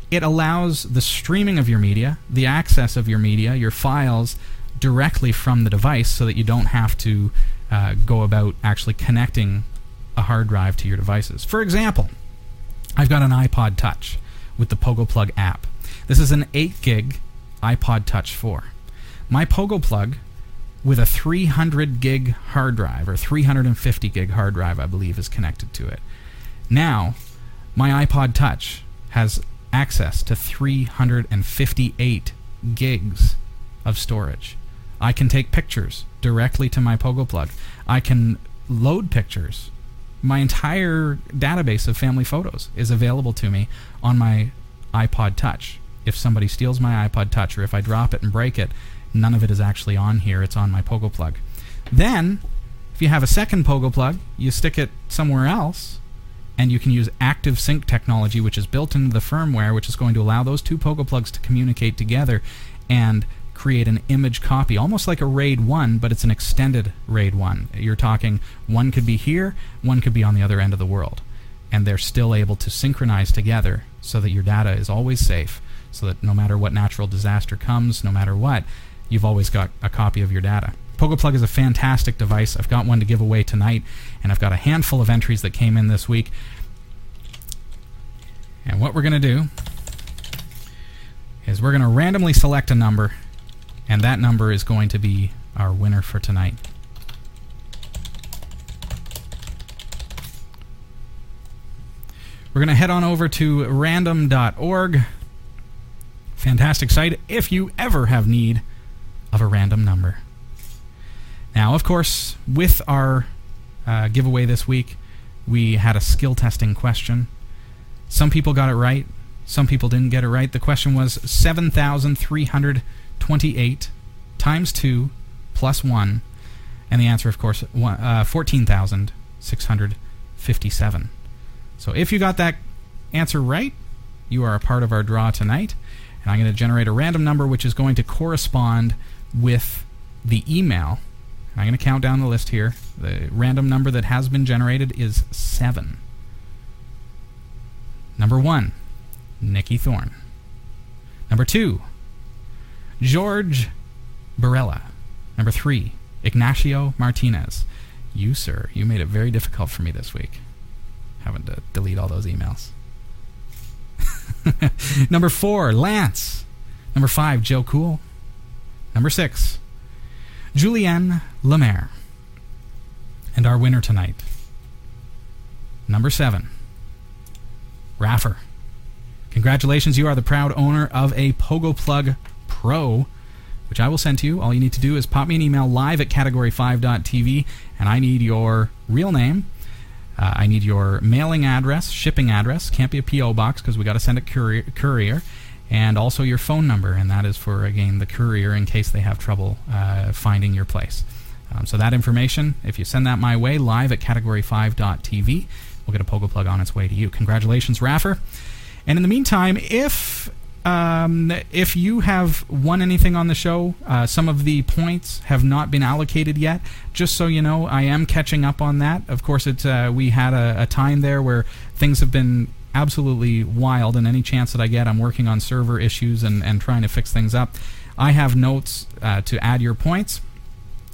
it allows the streaming of your media, the access of your media, your files directly from the device so that you don't have to uh, go about actually connecting a hard drive to your devices. For example, I've got an iPod Touch with the Pogo Plug app. This is an 8 gig iPod Touch 4. My Pogo Plug with a 300 gig hard drive or 350 gig hard drive, I believe, is connected to it. Now, my iPod Touch has access to 358 gigs of storage. I can take pictures directly to my Pogo Plug. I can load pictures. My entire database of family photos is available to me on my iPod Touch. If somebody steals my iPod Touch or if I drop it and break it, none of it is actually on here. It's on my Pogo Plug. Then, if you have a second Pogo Plug, you stick it somewhere else, and you can use Active Sync technology, which is built into the firmware, which is going to allow those two Pogo Plugs to communicate together and create an image copy, almost like a RAID 1, but it's an extended RAID 1. You're talking one could be here, one could be on the other end of the world. And they're still able to synchronize together so that your data is always safe, so that no matter what natural disaster comes, no matter what, you've always got a copy of your data. PogoPlug is a fantastic device. I've got one to give away tonight, and I've got a handful of entries that came in this week. And what we're going to do is we're going to randomly select a number, and that number is going to be our winner for tonight. We're going to head on over to random.org. Fantastic site if you ever have need of a random number. Now, of course, with our uh, giveaway this week, we had a skill testing question. Some people got it right, some people didn't get it right. The question was 7,328 times 2 plus 1, and the answer, of course, uh, 14,657. So if you got that answer right, you are a part of our draw tonight. And I'm going to generate a random number which is going to correspond with the email. I'm going to count down the list here. The random number that has been generated is 7. Number 1, Nikki Thorne. Number 2, George Barella. Number 3, Ignacio Martinez. You, sir, you made it very difficult for me this week. Having to delete all those emails. [LAUGHS] Number 4, Lance. Number 5, Joe Cool. Number six, Julienne Lemaire. And our winner tonight, number seven, Raffer. Congratulations, you are the proud owner of a Pogo Plug Pro, which I will send to you. All you need to do is pop me an email live at category5.tv, and I need your real name. Uh, I need your mailing address, shipping address. Can't be a P.O. box because we got to send it courier. courier and also your phone number, and that is for again the courier in case they have trouble uh, finding your place. Um, so that information, if you send that my way live at category5.tv, we'll get a Pogo plug on its way to you. Congratulations, Raffer. And in the meantime, if um, if you have won anything on the show, uh, some of the points have not been allocated yet. Just so you know, I am catching up on that. Of course, it's uh, we had a, a, time there where things have been absolutely wild, and any chance that I get, I'm working on server issues and, and trying to fix things up. I have notes uh, to add your points,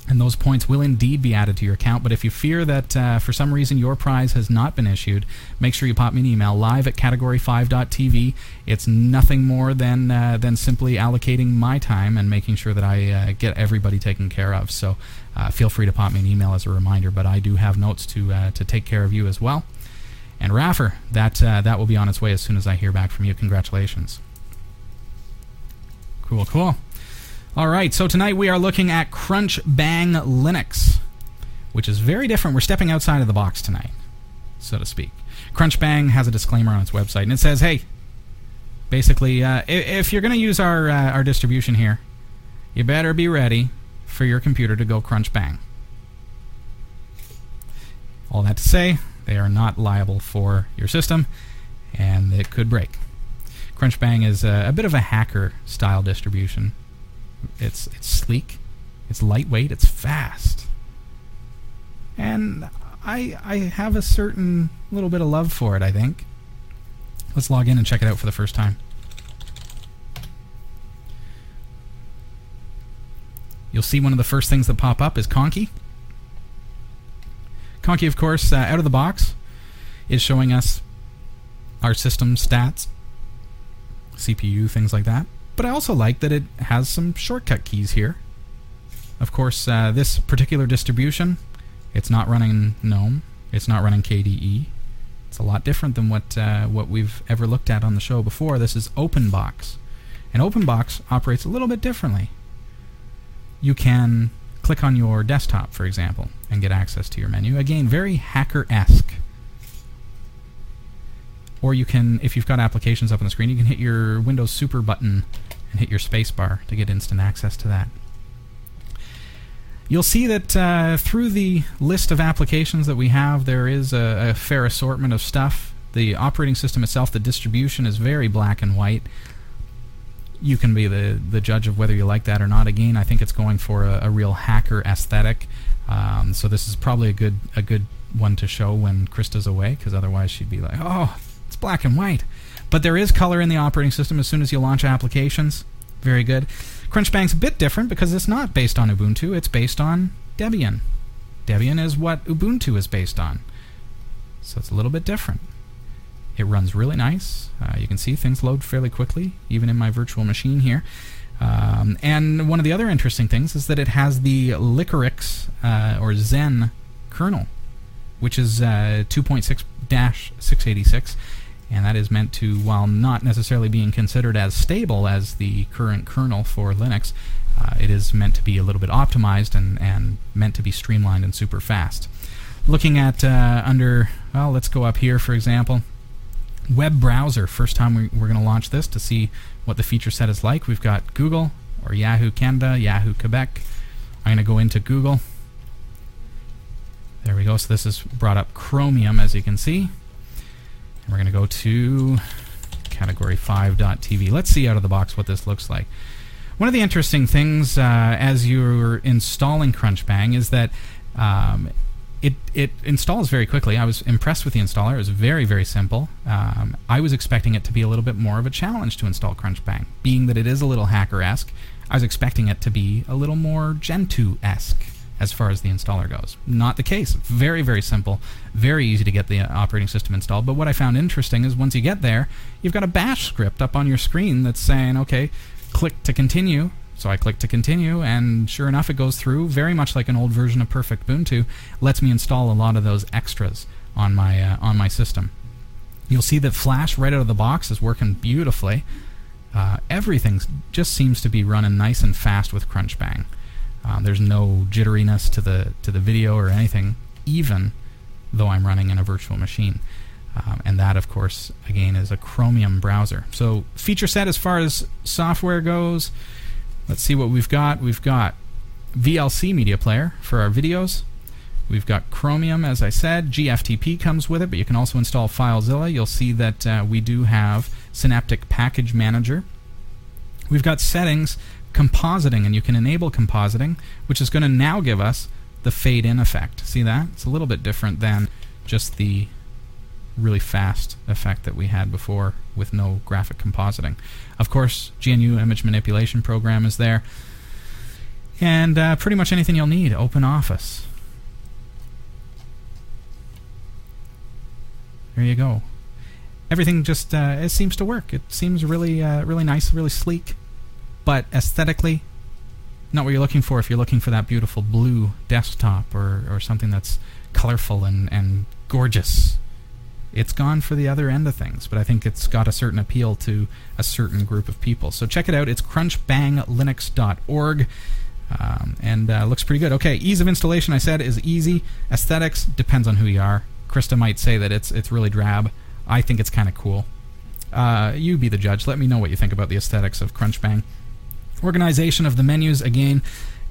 and those points will indeed be added to your account. But if you fear that uh, for some reason your prize has not been issued, make sure you pop me an email live at category5.tv. It's nothing more than uh, than simply allocating my time and making sure that I uh, get everybody taken care of. So uh, feel free to pop me an email as a reminder. But I do have notes to uh, to take care of you as well. And Raffer, that uh, that will be on its way as soon as I hear back from you. Congratulations. Cool, cool. All right, so tonight we are looking at Crunch Bang Linux, which is very different. We're stepping outside of the box tonight, so to speak. Crunch Bang has a disclaimer on its website, and it says, "Hey, basically, uh, if you're going to use our uh, our distribution here, you better be ready for your computer to go crunch bang." All that to say, they are not liable for your system, and it could break. Crunchbang is a, a bit of a hacker style distribution. It's it's sleek, it's lightweight, it's fast. and I I have a certain little bit of love for it. I think. Let's log in and check it out for the first time. You'll see one of the first things that pop up is Conky. Conky, of course, uh, out of the box, is showing us our system stats, CPU, things like that. But I also like that it has some shortcut keys here. Of course, uh, this particular distribution, it's not running GNOME, it's not running KDE. It's a lot different than what uh, what we've ever looked at on the show before. This is OpenBox, and OpenBox operates a little bit differently. You can click on your desktop, for example, and get access to your menu. Again, very hacker-esque. Or you can, if you've got applications up on the screen, you can hit your Windows Super button and hit your spacebar to get instant access to that. You'll see that uh, through the list of applications that we have, there is a, a, fair assortment of stuff. The operating system itself, the distribution, is very black and white. You can be the, the judge of whether you like that or not. Again, I think it's going for a, a real hacker aesthetic. Um, so this is probably a good a good one to show when Krista's away, because otherwise she'd be like, "Oh, black and white." But there is color in the operating system as soon as you launch applications. Very good. Crunchbang's a bit different because it's not based on Ubuntu, it's based on Debian. Debian is what Ubuntu is based on. So it's a little bit different. It runs really nice. Uh, you can see things load fairly quickly, even in my virtual machine here. Um, and one of the other interesting things is that it has the Liquorix uh, or Zen kernel, which is uh, 2.6 686 and that is meant to, while not necessarily being considered as stable as the current kernel for Linux, uh, it is meant to be a little bit optimized and, and meant to be streamlined and super fast. Looking at uh, under, well, let's go up here, for example. Web browser. First time we, we're going to launch this to see what the feature set is like. We've got Google or Yahoo Canada, Yahoo Quebec. I'm going to go into Google. There we go. So this has brought up Chromium, as you can see. We're going to go to category5.tv. Let's see out of the box what this looks like. One of the interesting things uh, as you're installing Crunchbang is that um, it, it installs very quickly. I was impressed with the installer. It was very, very simple. Um, I was expecting it to be a little bit more of a challenge to install Crunchbang. Being that it is a little hacker esque, I was expecting it to be a little more Gentoo esque as far as the installer goes. Not the case. Very, very simple. Very easy to get the operating system installed. But what I found interesting is once you get there, you've got a bash script up on your screen that's saying, okay, click to continue. So I click to continue, and sure enough, it goes through, very much like an old version of Perfect Ubuntu. Lets me install a lot of those extras on my uh, on my system. You'll see that Flash right out of the box is working beautifully. Uh, everything just seems to be running nice and fast with Crunchbang. Uh, there's no jitteriness to the to the video or anything, even though I'm running in a virtual machine. Um, and that, of course, again, is a Chromium browser. So, feature set as far as software goes, let's see what we've got. We've got VLC Media Player for our videos. We've got Chromium, as I said. GFTP comes with it, but you can also install FileZilla. You'll see that uh, we do have Synaptic Package Manager. We've got settings compositing, and you can enable compositing, which is going to now give us the fade in effect. See that? It's a little bit different than just the really fast effect that we had before with no graphic compositing. Of course, GNU image manipulation program is there. And uh, pretty much anything you'll need. Open Office. There you go. Everything just uh, it seems to work. It seems really, uh, really nice, really sleek but aesthetically, not what you're looking for if you're looking for that beautiful blue desktop or, or something that's colorful and, and gorgeous. It's gone for the other end of things, but I think it's got a certain appeal to a certain group of people. So check it out. It's crunchbanglinux.org. Um, and uh, looks pretty good. Okay, ease of installation, I said, is easy. Aesthetics depends on who you are. Krista might say that it's it's really drab. I think it's kind of cool. Uh, you be the judge. Let me know what you think about the aesthetics of Crunchbang. Organization of the menus, again,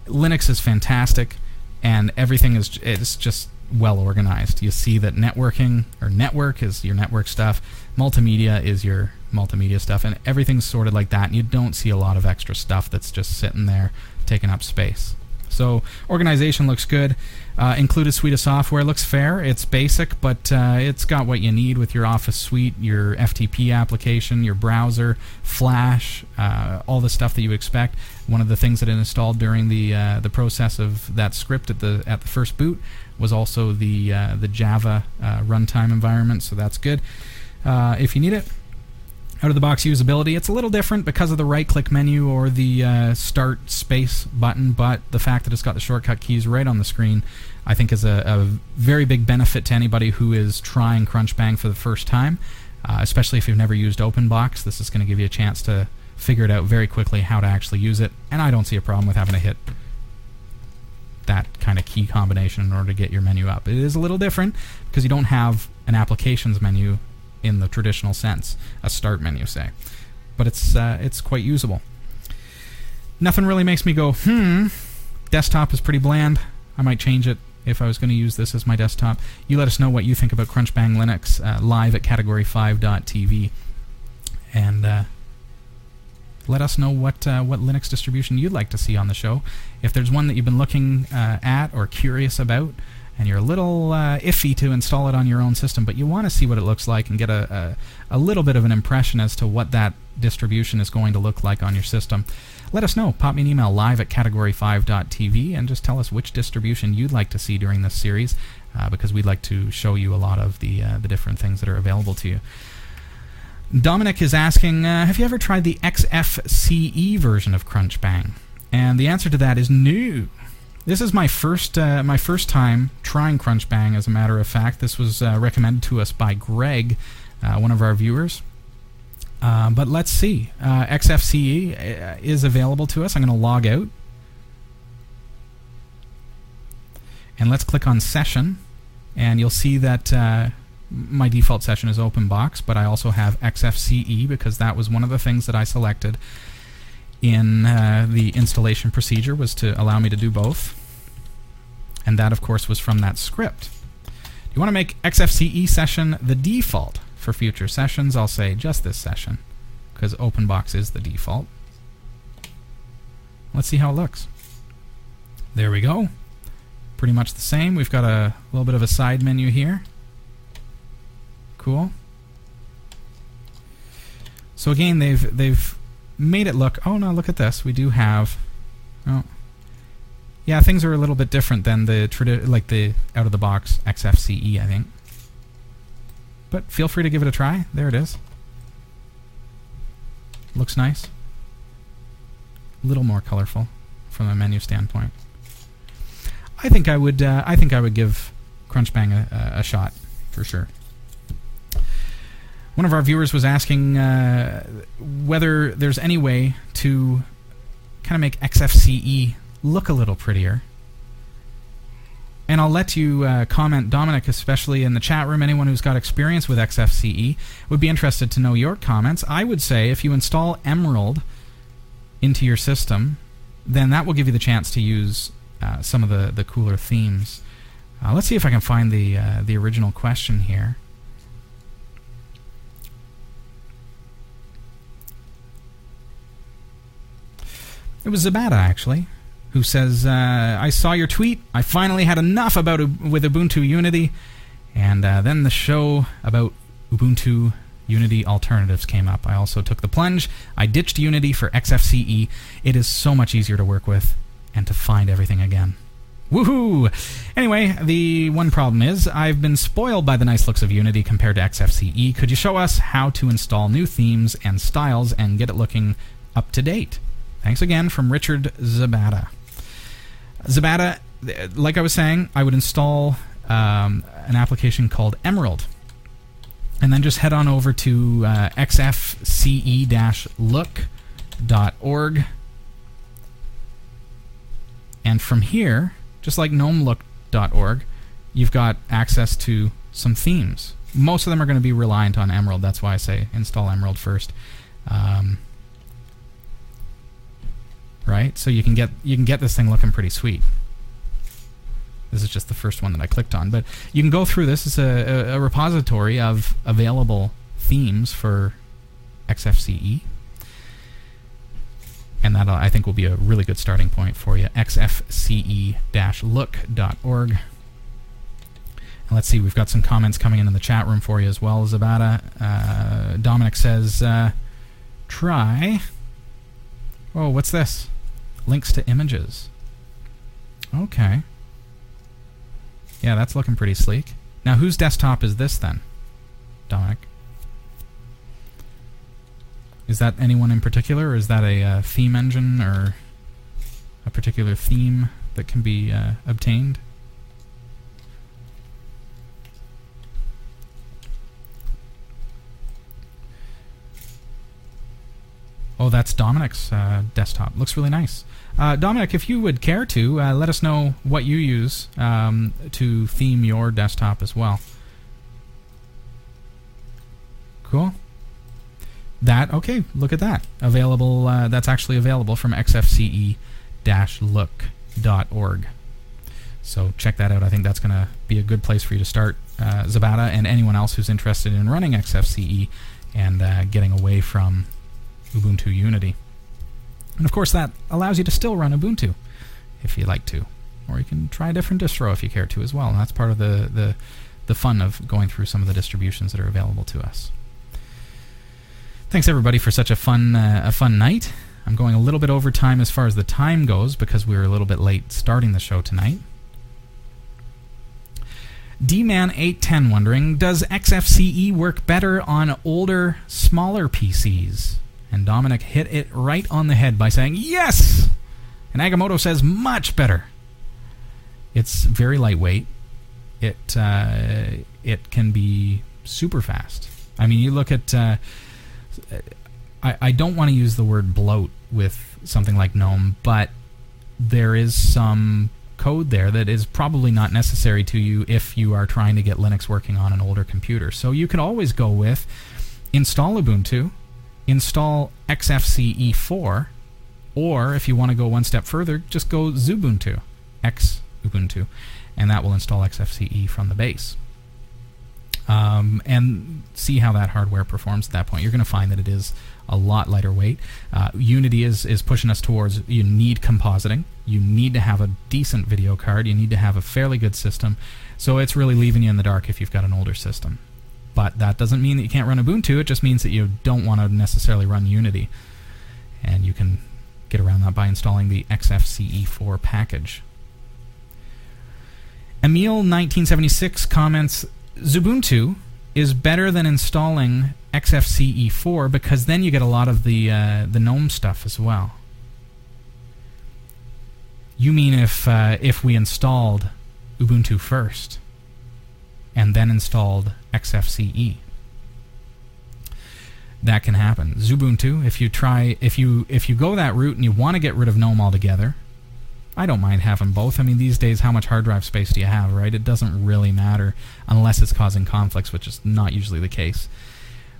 Linux is fantastic, and everything is it's just well organized. You see that networking or network is your network stuff, multimedia is your multimedia stuff, and everything's sorted like that. And you don't see a lot of extra stuff that's just sitting there taking up space. So organization looks good. Uh, a suite of software looks fair. It's basic, but uh, it's got what you need with your Office suite, your FTP application, your browser, Flash, uh, all the stuff that you expect. One of the things that it installed during the uh, the process of that script at the at the first boot was also the uh, the Java uh, runtime environment, so that's good. if you need it, out of the box usability. It's a little different because of the right click menu or the uh, start space button, but the fact that it's got the shortcut keys right on the screen, I think, is a, a very big benefit to anybody who is trying Crunchbang for the first time, uh, especially if you've never used OpenBox. This is going to give you a chance to figure it out very quickly how to actually use it, and I don't see a problem with having to hit that kind of key combination in order to get your menu up. It is a little different because you don't have an applications menu in the traditional sense, a start menu, say. But it's uh, it's quite usable. Nothing really makes me go, hmm. Desktop is pretty bland. I might change it if I was going to use this as my desktop. You let us know what you think about Crunchbang Linux uh, live at category5.tv. And uh, let us know what uh, what Linux distribution you'd like to see on the show. If there's one that you've been looking uh, at or curious about, and you're a little uh, iffy to install it on your own system, but you want to see what it looks like and get a, a, a, little bit of an impression as to what that distribution is going to look like on your system, let us know. Pop me an email live at category5.tv and just tell us which distribution you'd like to see during this series uh, because we'd like to show you a lot of the, uh, the different things that are available to you. Dominic is asking uh, Have you ever tried the XFCE version of Crunchbang? And the answer to that is no. This is my first uh, my first time trying Crunchbang. As a matter of fact, this was uh, recommended to us by Greg, uh, one of our viewers. Uh, but let's see. Uh, XFCE uh, is available to us. I'm going to log out, and let's click on Session, and you'll see that my default session is OpenBox, but I also have XFCE because that was one of the things that I selected in uh, the installation procedure was to allow me to do both. And that, of course, was from that script. You want to make XFCE session the default for future sessions. I'll say just this session because OpenBox is the default. Let's see how it looks. There we go. Pretty much the same. We've got a little bit of a side menu here. Cool. So again, they've they've made it look. Oh no, look at this. We do have. Oh, yeah, things are a little bit different than the tradi- like the out of the box XFCE, I think. But feel free to give it a try. There it is. Looks nice. A little more colorful from a menu standpoint. I think I would. Uh, I think I would give Crunchbang a, a shot for sure. One of our viewers was asking uh, whether there's any way to kind of make XFCE look a little prettier. And I'll let you uh, comment, Dominic, especially in the chat room. Anyone who's got experience with XFCE would be interested to know your comments. I would say if you install Emerald into your system, then that will give you the chance to use uh, some of the, the cooler themes. Uh, let's see if I can find the uh, the original question here. It was Zabata, actually, who says, uh, I saw your tweet. I finally had enough about with Ubuntu Unity. And uh, then the show about Ubuntu Unity alternatives came up. I also took the plunge. I ditched Unity for XFCE. It is so much easier to work with and to find everything again. Woohoo! Anyway, the one problem is I've been spoiled by the nice looks of Unity compared to XFCE. Could you show us how to install new themes and styles and get it looking up to date? Thanks again from Richard Zabata. Zabata, like I was saying, I would install um, an application called Emerald. And then just head on over to uh, xfce-look.org. And from here, just like gnomelook.org, you've got access to some themes. Most of them are going to be reliant on Emerald. That's why I say install Emerald first. Um, right? So you can get you can get this thing looking pretty sweet. This is just the first one that I clicked on, but you can go through this. It's a, a, a repository of available themes for XFCE. and that I think will be a really good starting point for you. xfce-look.org. Let's see, we've got some comments coming in in the chat room for you as well, Zabata. Uh, Dominic says, uh, try. Oh, what's this? Links to images. Okay. Yeah, that's looking pretty sleek. Now, whose desktop is this then, Dominic? Is that anyone in particular, or is that a uh, theme engine or a particular theme that can be uh, obtained? Oh, that's Dominic's uh, desktop. Looks really nice. Uh, Dominic, if you would care to, uh, let us know what you use um, to theme your desktop as well. Cool. That okay? Look at that. Available. Uh, that's actually available from xfce-look.org. So check that out. I think that's going to be a good place for you to start, uh, Zabata, and anyone else who's interested in running XFCE and uh, getting away from Ubuntu Unity. And of course, that allows you to still run Ubuntu if you like to, or you can try a different distro if you care to as well. And that's part of the the, the fun of going through some of the distributions that are available to us. Thanks everybody for such a fun uh, a fun night. I'm going a little bit over time as far as the time goes because we were a little bit late starting the show tonight. D-Man810 wondering, does XFCE work better on older, smaller PCs? And Dominic hit it right on the head by saying, yes! And Agamotto says, much better. It's very lightweight. It, uh, it can be super fast. I mean, you look at... Uh, I, I don't want to use the word bloat with something like GNOME, but there is some code there that is probably not necessary to you if you are trying to get Linux working on an older computer. So you could always go with install Ubuntu, install XFCE4, or if you want to go one step further, just go Xubuntu, X Ubuntu, and that will install XFCE from the base um, and see how that hardware performs at that point. You're going to find that it is a lot lighter weight. Uh, Unity is, is pushing us towards you need compositing. You need to have a decent video card. You need to have a fairly good system. So it's really leaving you in the dark if you've got an older system. But that doesn't mean that you can't run Ubuntu. It just means that you don't want to necessarily run Unity. And you can get around that by installing the XFCE4 package. Emil1976 comments Xubuntu is better than installing XFCE4 because then you get a lot of the uh, the GNOME stuff as well. You mean if uh, if we installed Ubuntu first and then installed XFCE? That can happen. Xubuntu, if you try if you if you go that route and you want to get rid of GNOME altogether, I don't mind having both. I mean, these days, how much hard drive space do you have, right? It doesn't really matter unless it's causing conflicts, which is not usually the case.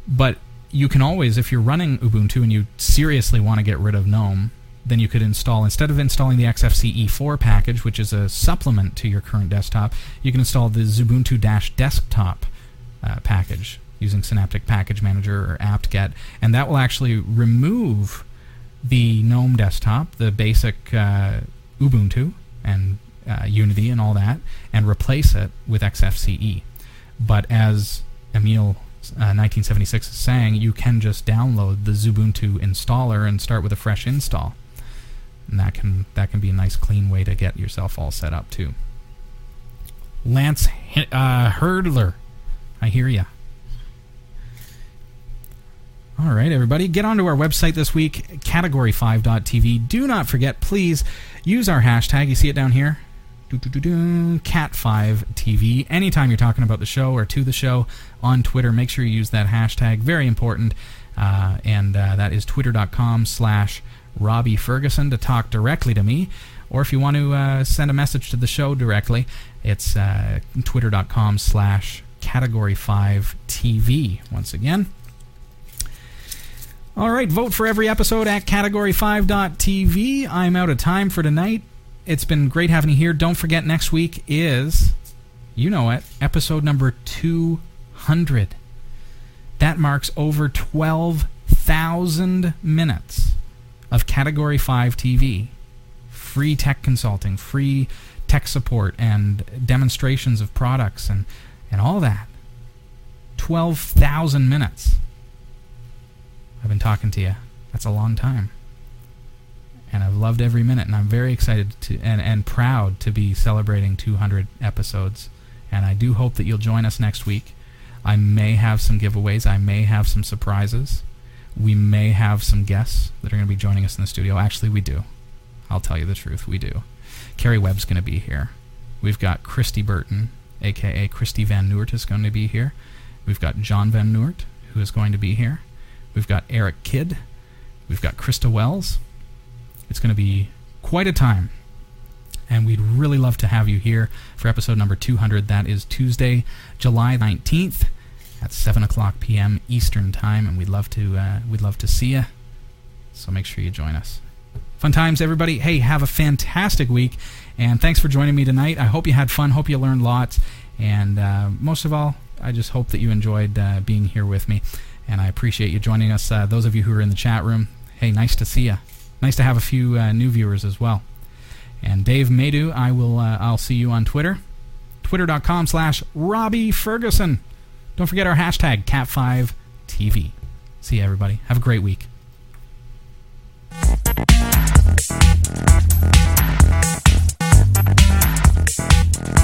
But you can always, if you're running Ubuntu and you seriously want to get rid of GNOME, then you could install, instead of installing the XFCE4 package, which is a supplement to your current desktop, you can install the Xubuntu Desktop uh, package using Synaptic Package Manager or apt-get, and that will actually remove the GNOME desktop, the basic uh, Ubuntu and uh, Unity and all that, and replace it with XFCE. But as Emil uh, 1976 is saying, you can just download the Xubuntu installer and start with a fresh install. And that can that can be a nice clean way to get yourself all set up too. Lance uh, Hurdler, I hear ya. All right, everybody, get onto our website this week, category5.tv. Do not forget, please use our hashtag. You see it down here? Cat5TV. Anytime you're talking about the show or to the show on Twitter, make sure you use that hashtag. Very important. Uh, and uh, that is twitter.com slash Robbie Ferguson to talk directly to me. Or if you want to uh, send a message to the show directly, it's uh, twitter.com slash category 5 TV. Once again. All right, vote for every episode at category5.tv. I'm out of time for tonight. It's been great having you here. Don't forget, next week is, you know it, episode number 200. That marks over 12,000 minutes of Category 5 TV. Free tech consulting, free tech support, and demonstrations of products and, and all that. 12,000 minutes. I've been talking to you. That's a long time. And I've loved every minute, and I'm very excited to and, and proud to be celebrating 200 episodes. And I do hope that you'll join us next week. I may have some giveaways. I may have some surprises. We may have some guests that are going to be joining us in the studio. Actually, we do. I'll tell you the truth. We do. Carrie Webb's going to be here. We've got Christy Burton, aka Christy Van Noort, is going to be here. We've got John Van Noort, who is going to be here. We've got Eric Kidd. We've got Krista Wells. It's going to be quite a time. And we'd really love to have you here for episode number 200. That is Tuesday, July 19th at 7 o'clock p.m. Eastern Time. And we'd love to, uh, we'd love to see you. So make sure you join us. Fun times, everybody. Hey, have a fantastic week. And thanks for joining me tonight. I hope you had fun. Hope you learned lots. And uh, most of all, I just hope that you enjoyed uh, being here with me. And I appreciate you joining us. Uh, those of you who are in the chat room, hey, nice to see you. Nice to have a few uh, new viewers as well. And Dave Madu, I will. Uh, I'll see you on Twitter, twitter.com/slash Robbie Ferguson. Don't forget our hashtag Cat5TV. See you, everybody. Have a great week. Thank you.